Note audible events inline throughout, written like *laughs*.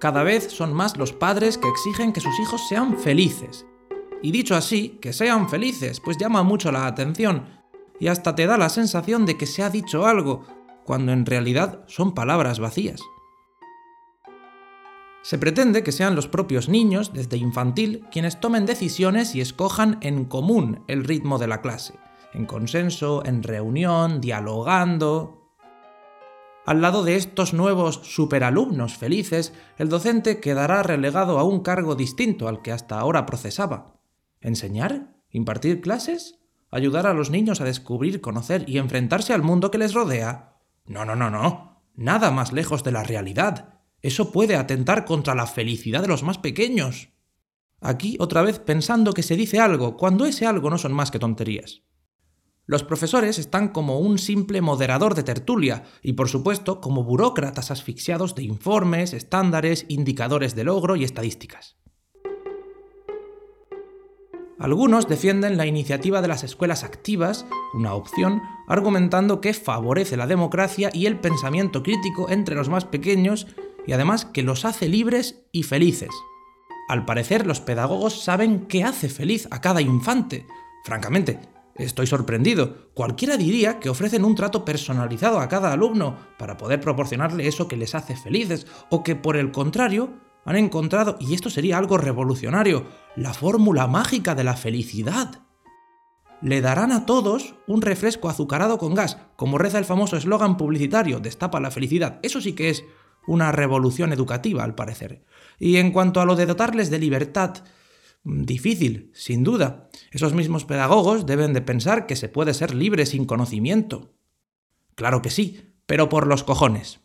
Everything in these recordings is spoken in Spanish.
Cada vez son más los padres que exigen que sus hijos sean felices. Y dicho así, que sean felices, pues llama mucho la atención y hasta te da la sensación de que se ha dicho algo, cuando en realidad son palabras vacías. Se pretende que sean los propios niños, desde infantil, quienes tomen decisiones y escojan en común el ritmo de la clase, en consenso, en reunión, dialogando. Al lado de estos nuevos superalumnos felices, el docente quedará relegado a un cargo distinto al que hasta ahora procesaba. ¿Enseñar? ¿Impartir clases? ¿Ayudar a los niños a descubrir, conocer y enfrentarse al mundo que les rodea? No, no, no, no. Nada más lejos de la realidad. Eso puede atentar contra la felicidad de los más pequeños. Aquí otra vez pensando que se dice algo, cuando ese algo no son más que tonterías. Los profesores están como un simple moderador de tertulia y por supuesto como burócratas asfixiados de informes, estándares, indicadores de logro y estadísticas. Algunos defienden la iniciativa de las escuelas activas, una opción, argumentando que favorece la democracia y el pensamiento crítico entre los más pequeños y además que los hace libres y felices. Al parecer los pedagogos saben qué hace feliz a cada infante. Francamente, estoy sorprendido. Cualquiera diría que ofrecen un trato personalizado a cada alumno para poder proporcionarle eso que les hace felices, o que por el contrario han encontrado, y esto sería algo revolucionario, la fórmula mágica de la felicidad. Le darán a todos un refresco azucarado con gas, como reza el famoso eslogan publicitario, destapa la felicidad. Eso sí que es una revolución educativa, al parecer. Y en cuanto a lo de dotarles de libertad, difícil, sin duda. Esos mismos pedagogos deben de pensar que se puede ser libre sin conocimiento. Claro que sí, pero por los cojones.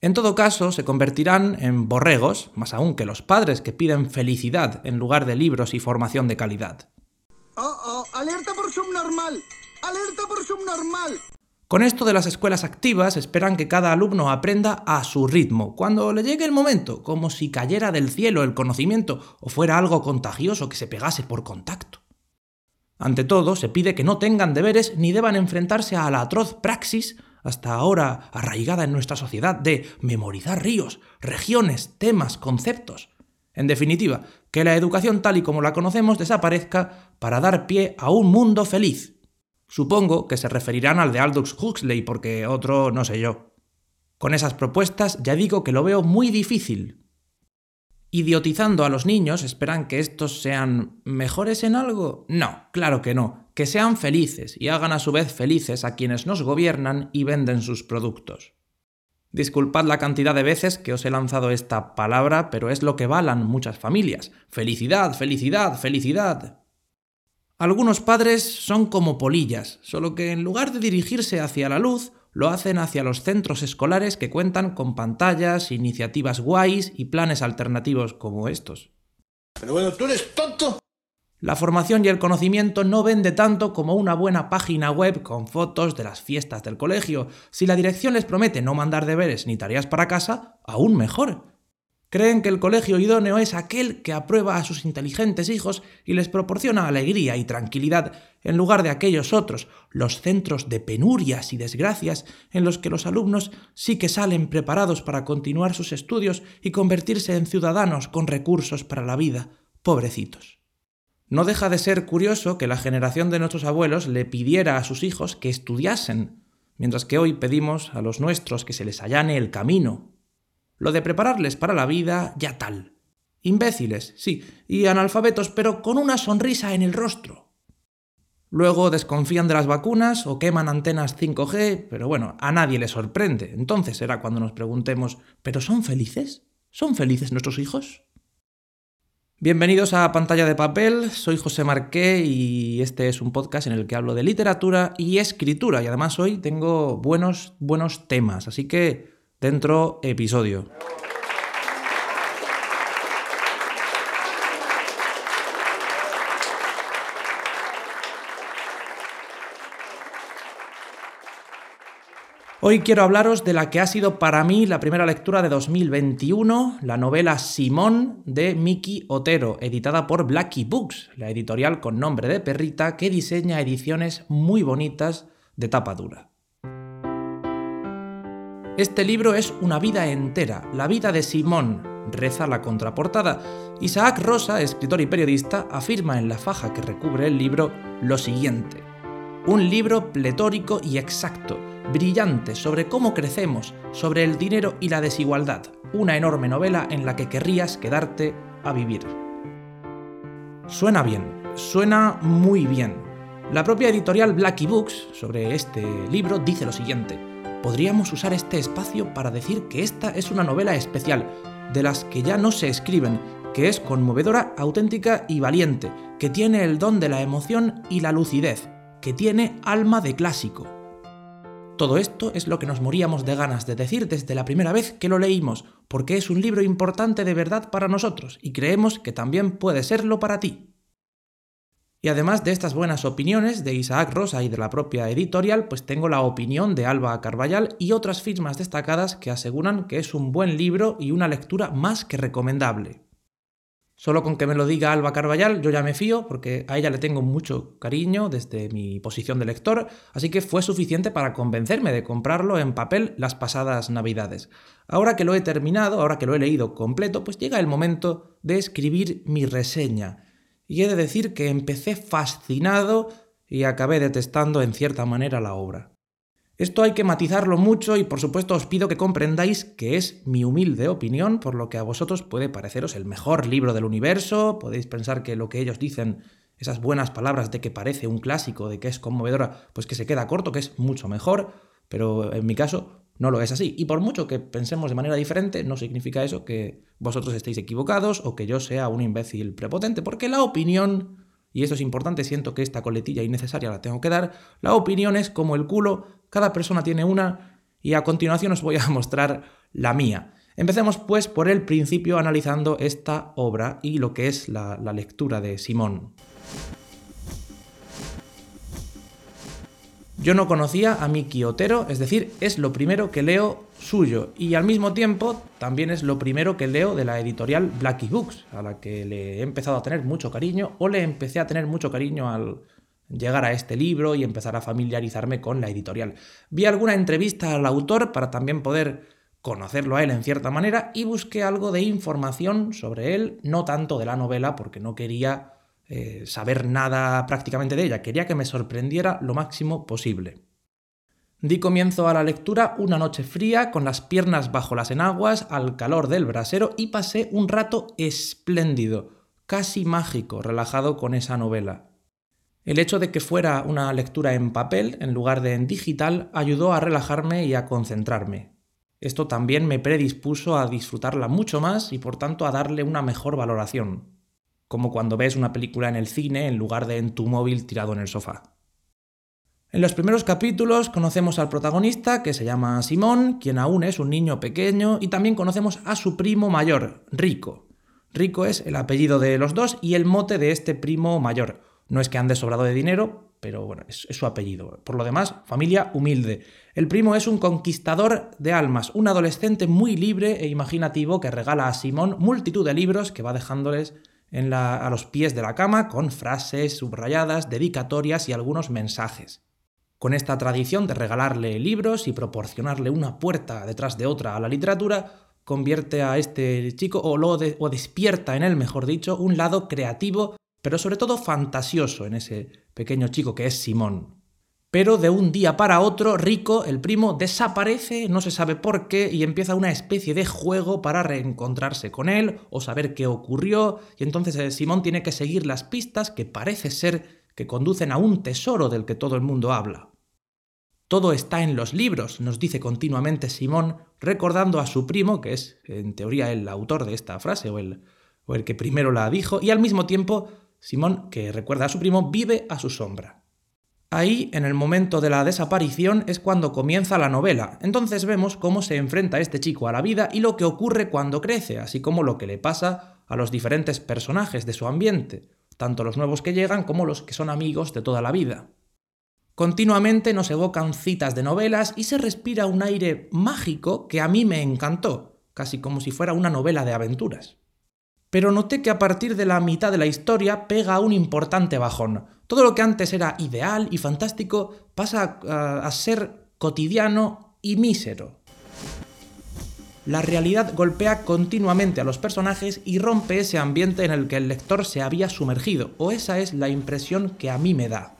En todo caso, se convertirán en borregos, más aún que los padres que piden felicidad en lugar de libros y formación de calidad. Oh, oh, alerta por subnormal. Alerta por subnormal. Con esto de las escuelas activas esperan que cada alumno aprenda a su ritmo, cuando le llegue el momento, como si cayera del cielo el conocimiento o fuera algo contagioso que se pegase por contacto. Ante todo, se pide que no tengan deberes ni deban enfrentarse a la atroz praxis, hasta ahora arraigada en nuestra sociedad, de memorizar ríos, regiones, temas, conceptos. En definitiva, que la educación tal y como la conocemos desaparezca para dar pie a un mundo feliz, Supongo que se referirán al de Aldous Huxley porque otro no sé yo. Con esas propuestas ya digo que lo veo muy difícil. ¿Idiotizando a los niños esperan que estos sean mejores en algo? No, claro que no, que sean felices y hagan a su vez felices a quienes nos gobiernan y venden sus productos. Disculpad la cantidad de veces que os he lanzado esta palabra, pero es lo que valan muchas familias. Felicidad, felicidad, felicidad. Algunos padres son como polillas, solo que en lugar de dirigirse hacia la luz, lo hacen hacia los centros escolares que cuentan con pantallas, iniciativas guays y planes alternativos como estos. Pero bueno, tú eres tonto. La formación y el conocimiento no vende tanto como una buena página web con fotos de las fiestas del colegio. Si la dirección les promete no mandar deberes ni tareas para casa, aún mejor. Creen que el colegio idóneo es aquel que aprueba a sus inteligentes hijos y les proporciona alegría y tranquilidad, en lugar de aquellos otros, los centros de penurias y desgracias, en los que los alumnos sí que salen preparados para continuar sus estudios y convertirse en ciudadanos con recursos para la vida, pobrecitos. No deja de ser curioso que la generación de nuestros abuelos le pidiera a sus hijos que estudiasen, mientras que hoy pedimos a los nuestros que se les allane el camino, lo de prepararles para la vida, ya tal. Imbéciles, sí, y analfabetos, pero con una sonrisa en el rostro. Luego desconfían de las vacunas o queman antenas 5G, pero bueno, a nadie le sorprende. Entonces será cuando nos preguntemos, ¿pero son felices? ¿Son felices nuestros hijos? Bienvenidos a Pantalla de Papel, soy José Marqué y este es un podcast en el que hablo de literatura y escritura y además hoy tengo buenos, buenos temas, así que dentro episodio. Hoy quiero hablaros de la que ha sido para mí la primera lectura de 2021, la novela Simón de Miki Otero, editada por Blackie Books, la editorial con nombre de perrita que diseña ediciones muy bonitas de tapa dura. Este libro es una vida entera, la vida de Simón, reza la contraportada. Isaac Rosa, escritor y periodista, afirma en la faja que recubre el libro lo siguiente. Un libro pletórico y exacto, brillante sobre cómo crecemos, sobre el dinero y la desigualdad. Una enorme novela en la que querrías quedarte a vivir. Suena bien, suena muy bien. La propia editorial Blackie Books sobre este libro dice lo siguiente. Podríamos usar este espacio para decir que esta es una novela especial, de las que ya no se escriben, que es conmovedora, auténtica y valiente, que tiene el don de la emoción y la lucidez, que tiene alma de clásico. Todo esto es lo que nos moríamos de ganas de decir desde la primera vez que lo leímos, porque es un libro importante de verdad para nosotros y creemos que también puede serlo para ti. Y además de estas buenas opiniones de Isaac Rosa y de la propia editorial, pues tengo la opinión de Alba Carballal y otras firmas destacadas que aseguran que es un buen libro y una lectura más que recomendable. Solo con que me lo diga Alba Carballal yo ya me fío, porque a ella le tengo mucho cariño desde mi posición de lector, así que fue suficiente para convencerme de comprarlo en papel las pasadas navidades. Ahora que lo he terminado, ahora que lo he leído completo, pues llega el momento de escribir mi reseña y he de decir que empecé fascinado y acabé detestando en cierta manera la obra. Esto hay que matizarlo mucho y por supuesto os pido que comprendáis que es mi humilde opinión, por lo que a vosotros puede pareceros el mejor libro del universo, podéis pensar que lo que ellos dicen, esas buenas palabras de que parece un clásico, de que es conmovedora, pues que se queda corto, que es mucho mejor, pero en mi caso no lo es así. Y por mucho que pensemos de manera diferente, no significa eso que vosotros estéis equivocados o que yo sea un imbécil prepotente, porque la opinión, y eso es importante, siento que esta coletilla innecesaria la tengo que dar, la opinión es como el culo, cada persona tiene una, y a continuación os voy a *laughs* mostrar la mía. Empecemos pues por el principio analizando esta obra y lo que es la, la lectura de Simón. Yo no conocía a Miki Otero, es decir, es lo primero que leo suyo y al mismo tiempo también es lo primero que leo de la editorial Blackie Books, a la que le he empezado a tener mucho cariño o le empecé a tener mucho cariño al llegar a este libro y empezar a familiarizarme con la editorial. Vi alguna entrevista al autor para también poder conocerlo a él en cierta manera y busqué algo de información sobre él, no tanto de la novela porque no quería eh, saber nada prácticamente de ella, quería que me sorprendiera lo máximo posible. Di comienzo a la lectura una noche fría, con las piernas bajo las enaguas, al calor del brasero, y pasé un rato espléndido, casi mágico, relajado con esa novela. El hecho de que fuera una lectura en papel en lugar de en digital ayudó a relajarme y a concentrarme. Esto también me predispuso a disfrutarla mucho más y por tanto a darle una mejor valoración como cuando ves una película en el cine en lugar de en tu móvil tirado en el sofá. En los primeros capítulos conocemos al protagonista, que se llama Simón, quien aún es un niño pequeño, y también conocemos a su primo mayor, Rico. Rico es el apellido de los dos y el mote de este primo mayor. No es que ande sobrado de dinero, pero bueno, es, es, su apellido. Por lo demás, familia humilde. El primo es un conquistador de almas, un adolescente muy libre e imaginativo que regala a Simón multitud de libros que va dejándoles a los pies de la cama con frases subrayadas, dedicatorias y algunos mensajes. Con esta tradición de regalarle libros y proporcionarle una puerta detrás de otra a la literatura, convierte a este chico o, lo o despierta en él, mejor dicho, un lado creativo, pero sobre todo fantasioso en ese pequeño chico que es Simón. Pero de un día para otro, Rico, el primo, desaparece, no se sabe por qué, y empieza una especie de juego para reencontrarse con él o saber qué ocurrió, y entonces eh, Simón tiene que seguir las pistas que parece ser que conducen a un tesoro del que todo el mundo habla. Todo está en los libros, nos dice continuamente Simón, recordando a su primo, que es en teoría el autor de esta frase o el, o el que primero la dijo, y al mismo tiempo Simón, que recuerda a su primo, vive a su sombra. Ahí, en el momento de la desaparición, es cuando comienza la novela. Entonces vemos cómo se enfrenta este chico a la vida y lo que ocurre cuando crece, así como lo que le pasa a los diferentes personajes de su ambiente, tanto los nuevos que llegan como los que son amigos de toda la vida. Continuamente nos evocan citas de novelas y se respira un aire mágico que a mí me encantó, casi como si fuera una novela de aventuras pero noté que a partir de la mitad de la historia pega un importante bajón. Todo lo que antes era ideal y fantástico pasa a, ser cotidiano y mísero. la realidad golpea continuamente a los personajes y rompe ese ambiente en el que el lector se había sumergido, o esa es la impresión que a mí me da.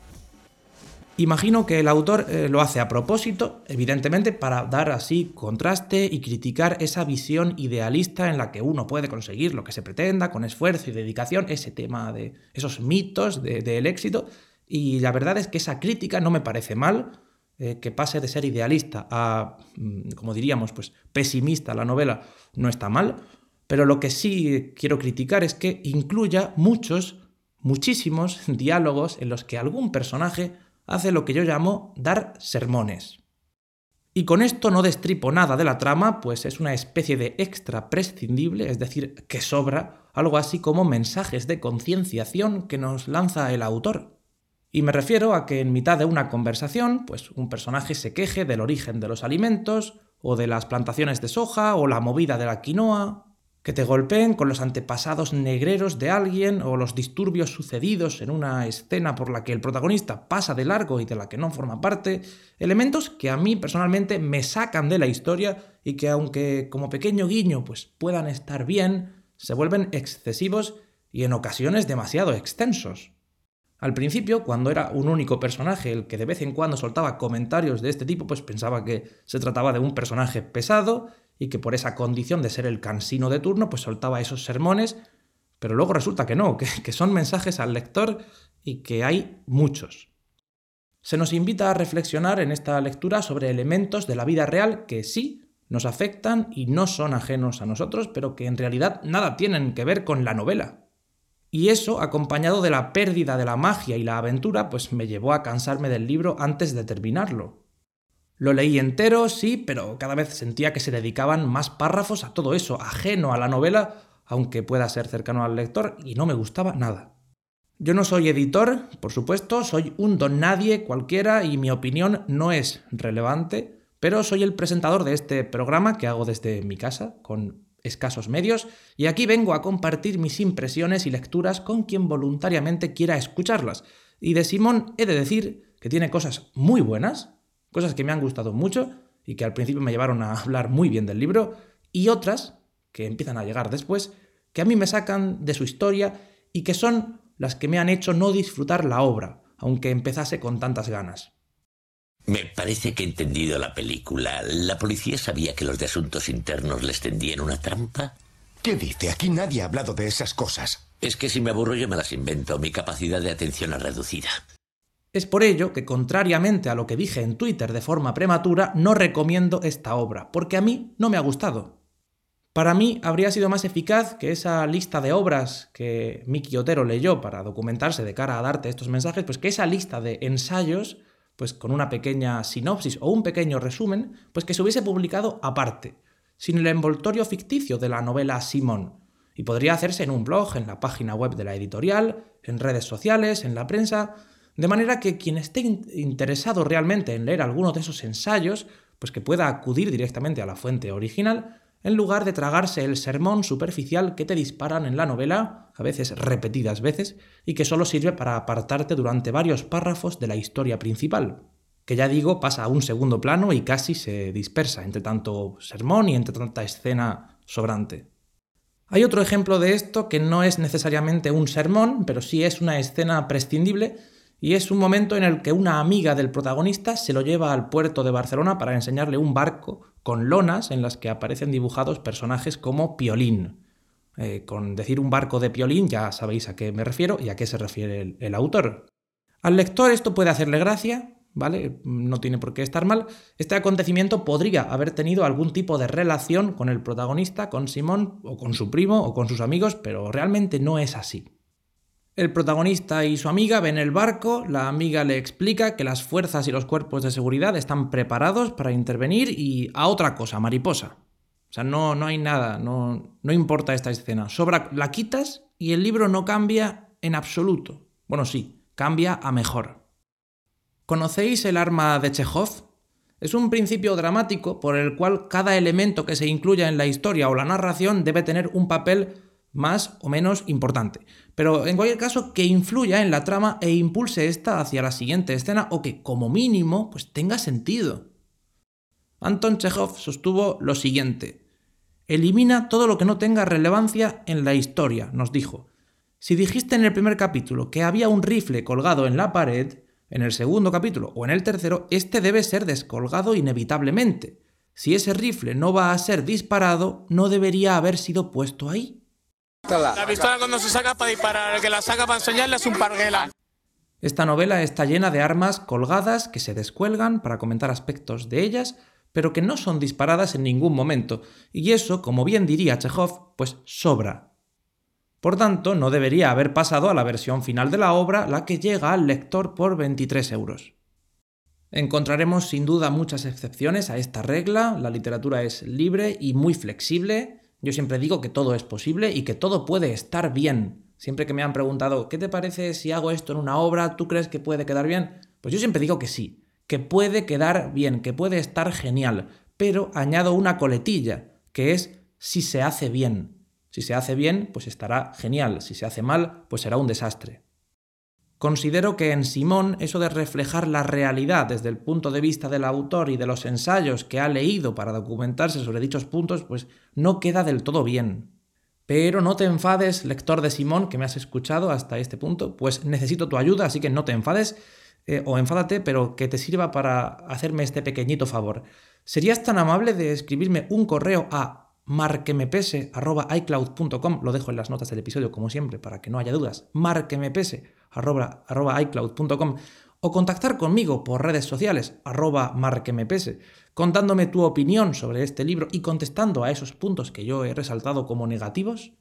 Imagino que el autor eh, lo hace a propósito, evidentemente, para dar así contraste y criticar esa visión idealista en la que uno puede conseguir lo que se pretenda con esfuerzo y dedicación, ese tema de esos mitos del éxito. Y la verdad es que esa crítica no me parece mal, eh, que pase de ser idealista a, mm, como diríamos, pues pesimista la novela, no está mal. Pero lo que sí quiero criticar es que incluya muchos, muchísimos *laughs* diálogos en los que algún personaje hace lo que yo llamo dar sermones. Y con esto no destripo nada de la trama, pues es una especie de extra prescindible, es decir, que sobra, algo así como mensajes de concienciación que nos lanza el autor. Y me refiero a que en mitad de una conversación, pues un personaje se queje del origen de los alimentos, o de las plantaciones de soja, o la movida de la quinoa, que te golpeen con los antepasados negreros de alguien o los disturbios sucedidos en una escena por la que el protagonista pasa de largo y de la que no forma parte, elementos que a mí personalmente me sacan de la historia y que aunque como pequeño guiño pues puedan estar bien, se vuelven excesivos y en ocasiones demasiado extensos. Al principio, cuando era un único personaje el que de vez en cuando soltaba comentarios de este tipo, pues pensaba que se trataba de un personaje pesado y que por esa condición de ser el cansino de turno, pues soltaba esos sermones, pero luego resulta que no, que, que son mensajes al lector y que hay muchos. Se nos invita a reflexionar en esta lectura sobre elementos de la vida real que sí nos afectan y no son ajenos a nosotros, pero que en realidad nada tienen que ver con la novela. Y eso, acompañado de la pérdida de la magia y la aventura, pues me llevó a cansarme del libro antes de terminarlo. Lo leí entero, sí, pero cada vez sentía que se dedicaban más párrafos a todo eso, ajeno a la novela, aunque pueda ser cercano al lector, y no me gustaba nada. Yo no soy editor, por supuesto, soy un don nadie cualquiera y mi opinión no es relevante, pero soy el presentador de este programa que hago desde mi casa, con escasos medios, y aquí vengo a compartir mis impresiones y lecturas con quien voluntariamente quiera escucharlas. Y de Simón he de decir que tiene cosas muy buenas, Cosas que me han gustado mucho y que al principio me llevaron a *laughs* hablar muy bien del libro, y otras, que empiezan a llegar después, que a mí me sacan de su historia y que son las que me han hecho no disfrutar la obra, aunque empezase con tantas ganas. Me parece que he entendido la película. ¿La policía sabía que los de asuntos internos les tendían una trampa? ¿Qué dice? Aquí nadie ha hablado de esas cosas. Es que si me aburro yo me las invento. Mi capacidad de atención es reducida. Es por ello que, contrariamente a lo que dije en Twitter de forma prematura, no recomiendo esta obra, porque a mí no me ha gustado. Para mí habría sido más eficaz que esa lista de obras que Miki Otero leyó para documentarse de cara a darte estos mensajes, pues que esa lista de ensayos, pues con una pequeña sinopsis o un pequeño resumen, pues que se hubiese publicado aparte, sin el envoltorio ficticio de la novela Simón. Y podría hacerse en un blog, en la página web de la editorial, en redes sociales, en la prensa, de manera que quien esté interesado realmente en leer alguno de esos ensayos, pues que pueda acudir directamente a la fuente original, en lugar de tragarse el sermón superficial que te disparan en la novela, a veces repetidas veces, y que solo sirve para apartarte durante varios párrafos de la historia principal, que ya digo pasa a un segundo plano y casi se dispersa entre tanto sermón y entre tanta escena sobrante. Hay otro ejemplo de esto que no es necesariamente un sermón, pero sí es una escena prescindible y es un momento en el que una amiga del protagonista se lo lleva al puerto de Barcelona para enseñarle un barco con lonas en las que aparecen dibujados personajes como Piolín. Eh, con decir un barco de Piolín ya sabéis a qué me refiero y a qué se refiere el, el autor. Al lector esto puede hacerle gracia, ¿vale? No tiene por qué estar mal. Este acontecimiento podría haber tenido algún tipo de relación con el protagonista, con Simón, o con su primo, o con sus amigos, pero realmente no es así. El protagonista y su amiga ven el barco, la amiga le explica que las fuerzas y los cuerpos de seguridad están preparados para intervenir y a otra cosa, mariposa. O sea, no, no hay nada, no, no importa esta escena. Sobra, la quitas y el libro no cambia en absoluto. Bueno, sí, cambia a mejor. ¿Conocéis el arma de Chekhov? Es un principio dramático por el cual cada elemento que se incluya en la historia o la narración debe tener un papel más o menos importante. Pero en cualquier caso, que influya en la trama e impulse esta hacia la siguiente escena o que, como mínimo, pues tenga sentido. Anton Chekhov sostuvo lo siguiente. Elimina todo lo que no tenga relevancia en la historia, nos dijo. Si dijiste en el primer capítulo que había un rifle colgado en la pared, en el segundo capítulo o en el tercero, este debe ser descolgado inevitablemente. Si ese rifle no va a ser disparado, no debería haber sido puesto ahí. La pistola cuando se saca para disparar, el que la saca para enseñarle es un parguela. Esta novela está llena de armas colgadas que se descuelgan para comentar aspectos de ellas, pero que no son disparadas en ningún momento, y eso, como bien diría Chekhov, pues sobra. Por tanto, no debería haber pasado a la versión final de la obra, la que llega al lector por 23 euros. Encontraremos sin duda muchas excepciones a esta regla, la literatura es libre y muy flexible, yo siempre digo que todo es posible y que todo puede estar bien. Siempre que me han preguntado, ¿qué te parece si hago esto en una obra? ¿Tú crees que puede quedar bien? Pues yo siempre digo que sí, que puede quedar bien, que puede estar genial, pero añado una coletilla, que es si se hace bien. Si se hace bien, pues estará genial, si se hace mal, pues será un desastre. Considero que en Simón eso de reflejar la realidad desde el punto de vista del autor y de los ensayos que ha leído para documentarse sobre dichos puntos, pues no queda del todo bien. Pero no te enfades, lector de Simón, que me has escuchado hasta este punto, pues necesito tu ayuda, así que no te enfades eh, o enfádate, pero que te sirva para hacerme este pequeñito favor. ¿Serías tan amable de escribirme un correo a marquemepese.icloud.com? Lo dejo en las notas del episodio, como siempre, para que no haya dudas. marquemepese.icloud.com o contactar conmigo por redes sociales, arroba marquemepese, contándome tu opinión sobre este libro y contestando a esos puntos que yo he resaltado como negativos?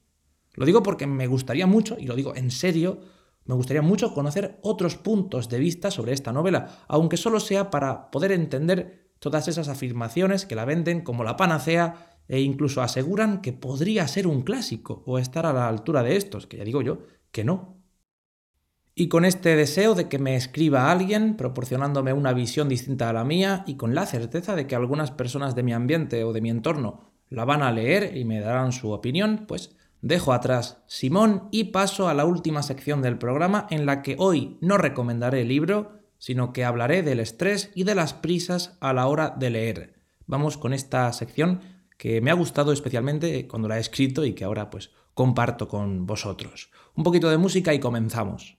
Lo digo porque me gustaría mucho, y lo digo en serio, me gustaría mucho conocer otros puntos de vista sobre esta novela, aunque solo sea para poder entender todas esas afirmaciones que la venden como la panacea e incluso aseguran que podría ser un clásico o estar a la altura de estos, que ya digo yo que no. Y con este deseo de que me escriba alguien proporcionándome una visión distinta a la mía y con la certeza de que algunas personas de mi ambiente o de mi entorno la van a leer y me darán su opinión, pues Dejo atrás Simón y paso a la última sección del programa en la que hoy no recomendaré el libro, sino que hablaré del estrés y de las prisas a la hora de leer. Vamos con esta sección que me ha gustado especialmente cuando la he escrito y que ahora pues comparto con vosotros. Un poquito de música y comenzamos.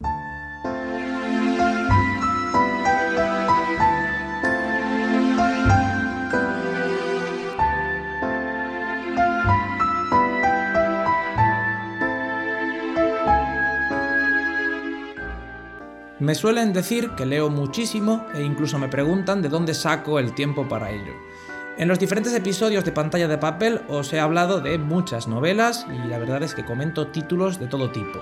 Me suelen decir que leo muchísimo e incluso me preguntan de dónde saco el tiempo para ello. En los diferentes episodios de pantalla de papel os he hablado de muchas novelas y la verdad es que comento títulos de todo tipo.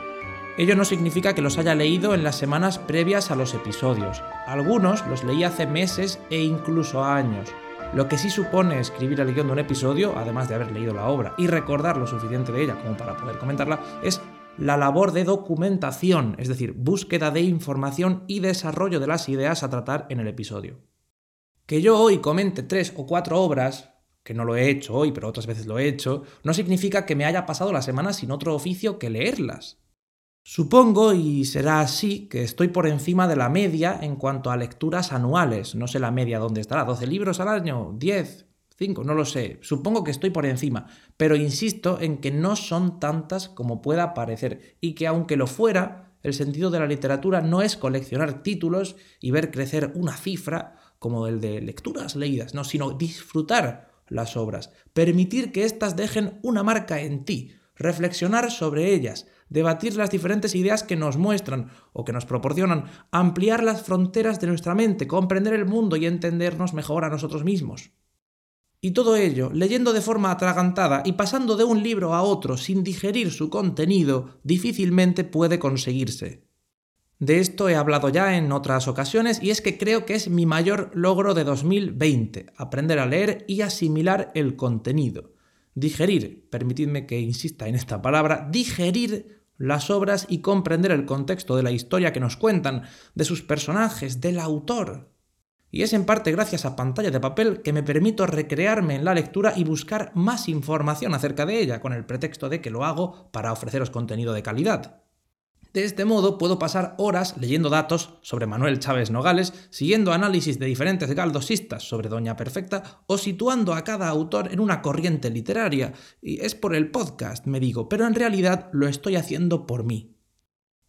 Ello no significa que los haya leído en las semanas previas a los episodios. Algunos los leí hace meses e incluso años. Lo que sí supone escribir el guion de un episodio, además de haber leído la obra y recordar lo suficiente de ella como para poder comentarla, es la labor de documentación, es decir, búsqueda de información y desarrollo de las ideas a tratar en el episodio. Que yo hoy comente tres o cuatro obras, que no lo he hecho hoy, pero otras veces lo he hecho, no significa que me haya pasado la semana sin otro oficio que leerlas. Supongo, y será así, que estoy por encima de la media en cuanto a lecturas anuales. No sé la media dónde estará, ¿12 libros al año? ¿10? no lo sé. Supongo que estoy por encima, pero insisto en que no son tantas como pueda parecer y que aunque lo fuera, el sentido de la literatura no es coleccionar títulos y ver crecer una cifra como el de lecturas leídas, no, sino disfrutar las obras, permitir que éstas dejen una marca en ti, reflexionar sobre ellas, debatir las diferentes ideas que nos muestran o que nos proporcionan, ampliar las fronteras de nuestra mente, comprender el mundo y entendernos mejor a nosotros mismos. Y todo ello, leyendo de forma atragantada y pasando de un libro a otro sin digerir su contenido, difícilmente puede conseguirse. De esto he hablado ya en otras ocasiones y es que creo que es mi mayor logro de 2020, aprender a leer y asimilar el contenido. Digerir, permitidme que insista en esta palabra, digerir las obras y comprender el contexto de la historia que nos cuentan, de sus personajes, del autor, y es en parte gracias a pantalla de papel que me permito recrearme en la lectura y buscar más información acerca de ella, con el pretexto de que lo hago para ofreceros contenido de calidad. De este modo puedo pasar horas leyendo datos sobre Manuel Chávez Nogales, siguiendo análisis de diferentes galdosistas sobre Doña Perfecta o situando a cada autor en una corriente literaria. Y es por el podcast, me digo, pero en realidad lo estoy haciendo por mí.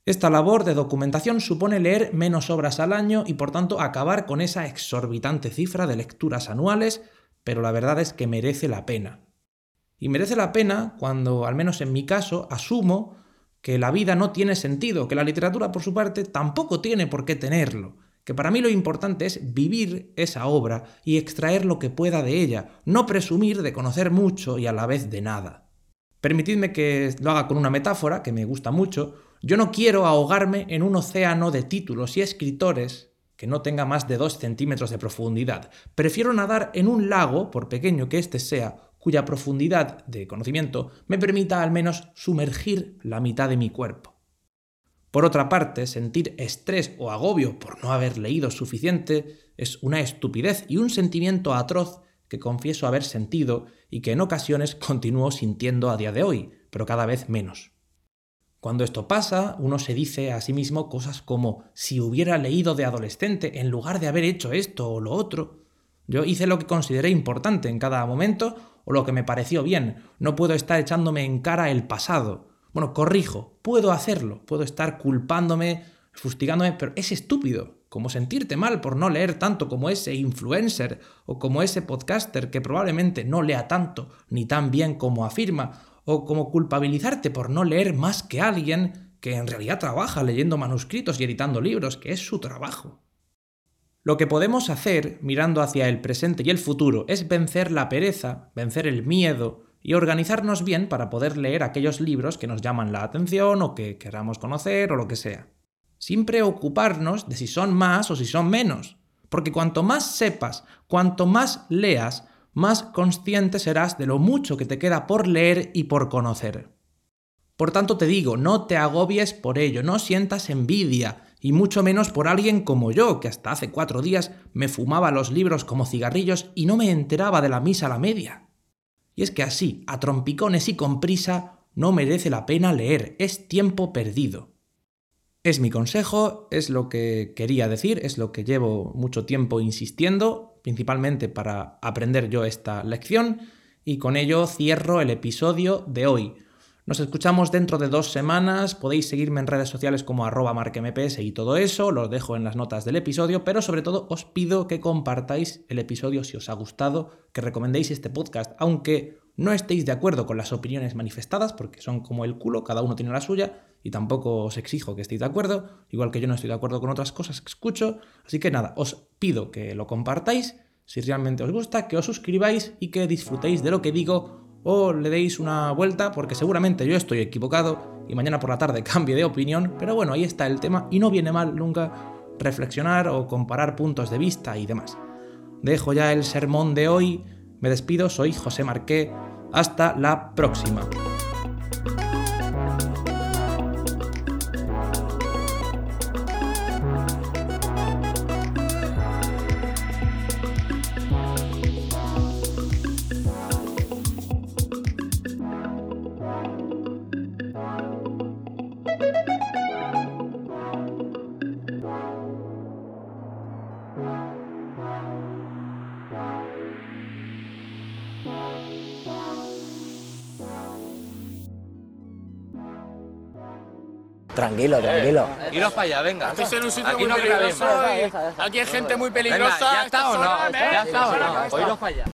Esta labor de documentación supone leer menos obras al año y por tanto acabar con esa exorbitante cifra de lecturas anuales, pero la verdad es que merece la pena. Y merece la pena cuando, al menos en mi caso, asumo que la vida no tiene sentido, que la literatura por su parte tampoco tiene por qué tenerlo, que para mí lo importante es vivir esa obra y extraer lo que pueda de ella, no presumir de conocer mucho y a la vez de nada. Permitidme que lo haga con una metáfora que me gusta mucho. Yo no quiero ahogarme en un océano de títulos y escritores que no tenga más de dos centímetros de profundidad. Prefiero nadar en un lago, por pequeño que éste sea, cuya profundidad de conocimiento me permita al menos sumergir la mitad de mi cuerpo. Por otra parte, sentir estrés o agobio por no haber leído suficiente es una estupidez y un sentimiento atroz que confieso haber sentido y que en ocasiones continúo sintiendo a día de hoy, pero cada vez menos. Cuando esto pasa, uno se dice a sí mismo cosas como si hubiera leído de adolescente en lugar de haber hecho esto o lo otro. Yo hice lo que consideré importante en cada momento o lo que me pareció bien. No puedo estar echándome en cara el pasado. Bueno, corrijo, puedo hacerlo, puedo estar culpándome, fustigándome, pero es estúpido. Como sentirte mal por no leer tanto como ese influencer o como ese podcaster que probablemente no lea tanto ni tan bien como afirma, o como culpabilizarte por no leer más que alguien que en realidad trabaja leyendo manuscritos y editando libros, que es su trabajo. Lo que podemos hacer, mirando hacia el presente y el futuro, es vencer la pereza, vencer el miedo y organizarnos bien para poder leer aquellos libros que nos llaman la atención o que queramos conocer o lo que sea. Sin preocuparnos de si son más o si son menos. Porque cuanto más sepas, cuanto más leas, más consciente serás de lo mucho que te queda por leer y por conocer. Por tanto te digo, no te agobies por ello, no sientas envidia, y mucho menos por alguien como yo, que hasta hace cuatro días me fumaba los libros como cigarrillos y no me enteraba de la misa a la media. Y es que así, a trompicones y con prisa, no merece la pena leer, es tiempo perdido. Es mi consejo, es lo que quería decir, es lo que llevo mucho tiempo insistiendo, principalmente para aprender yo esta lección, y con ello cierro el episodio de hoy. Nos escuchamos dentro de dos semanas. Podéis seguirme en redes sociales como arroba marquemps y todo eso. Lo dejo en las notas del episodio. Pero sobre todo os pido que compartáis el episodio si os ha gustado, que recomendéis este podcast, aunque no estéis de acuerdo con las opiniones manifestadas, porque son como el culo, cada uno tiene la suya, y tampoco os exijo que estéis de acuerdo, igual que yo no estoy de acuerdo con otras cosas que escucho. Así que nada, os pido que lo compartáis si realmente os gusta, que os suscribáis y que disfrutéis de lo que digo o le deis una vuelta porque seguramente yo estoy equivocado y mañana por la tarde *laughs* cambie de opinión, pero bueno, ahí está el tema y no viene mal nunca reflexionar o comparar puntos de vista y demás. Dejo ya el sermón de hoy, me despido, soy José Marqué, hasta la próxima. Tranquilo, tranquilo. Iros para allá, venga. Estoy en un sitio muy peligroso. y Aquí hay gente muy peligrosa. ¿ya está o no? ¿Ya está o no? Oíros para allá.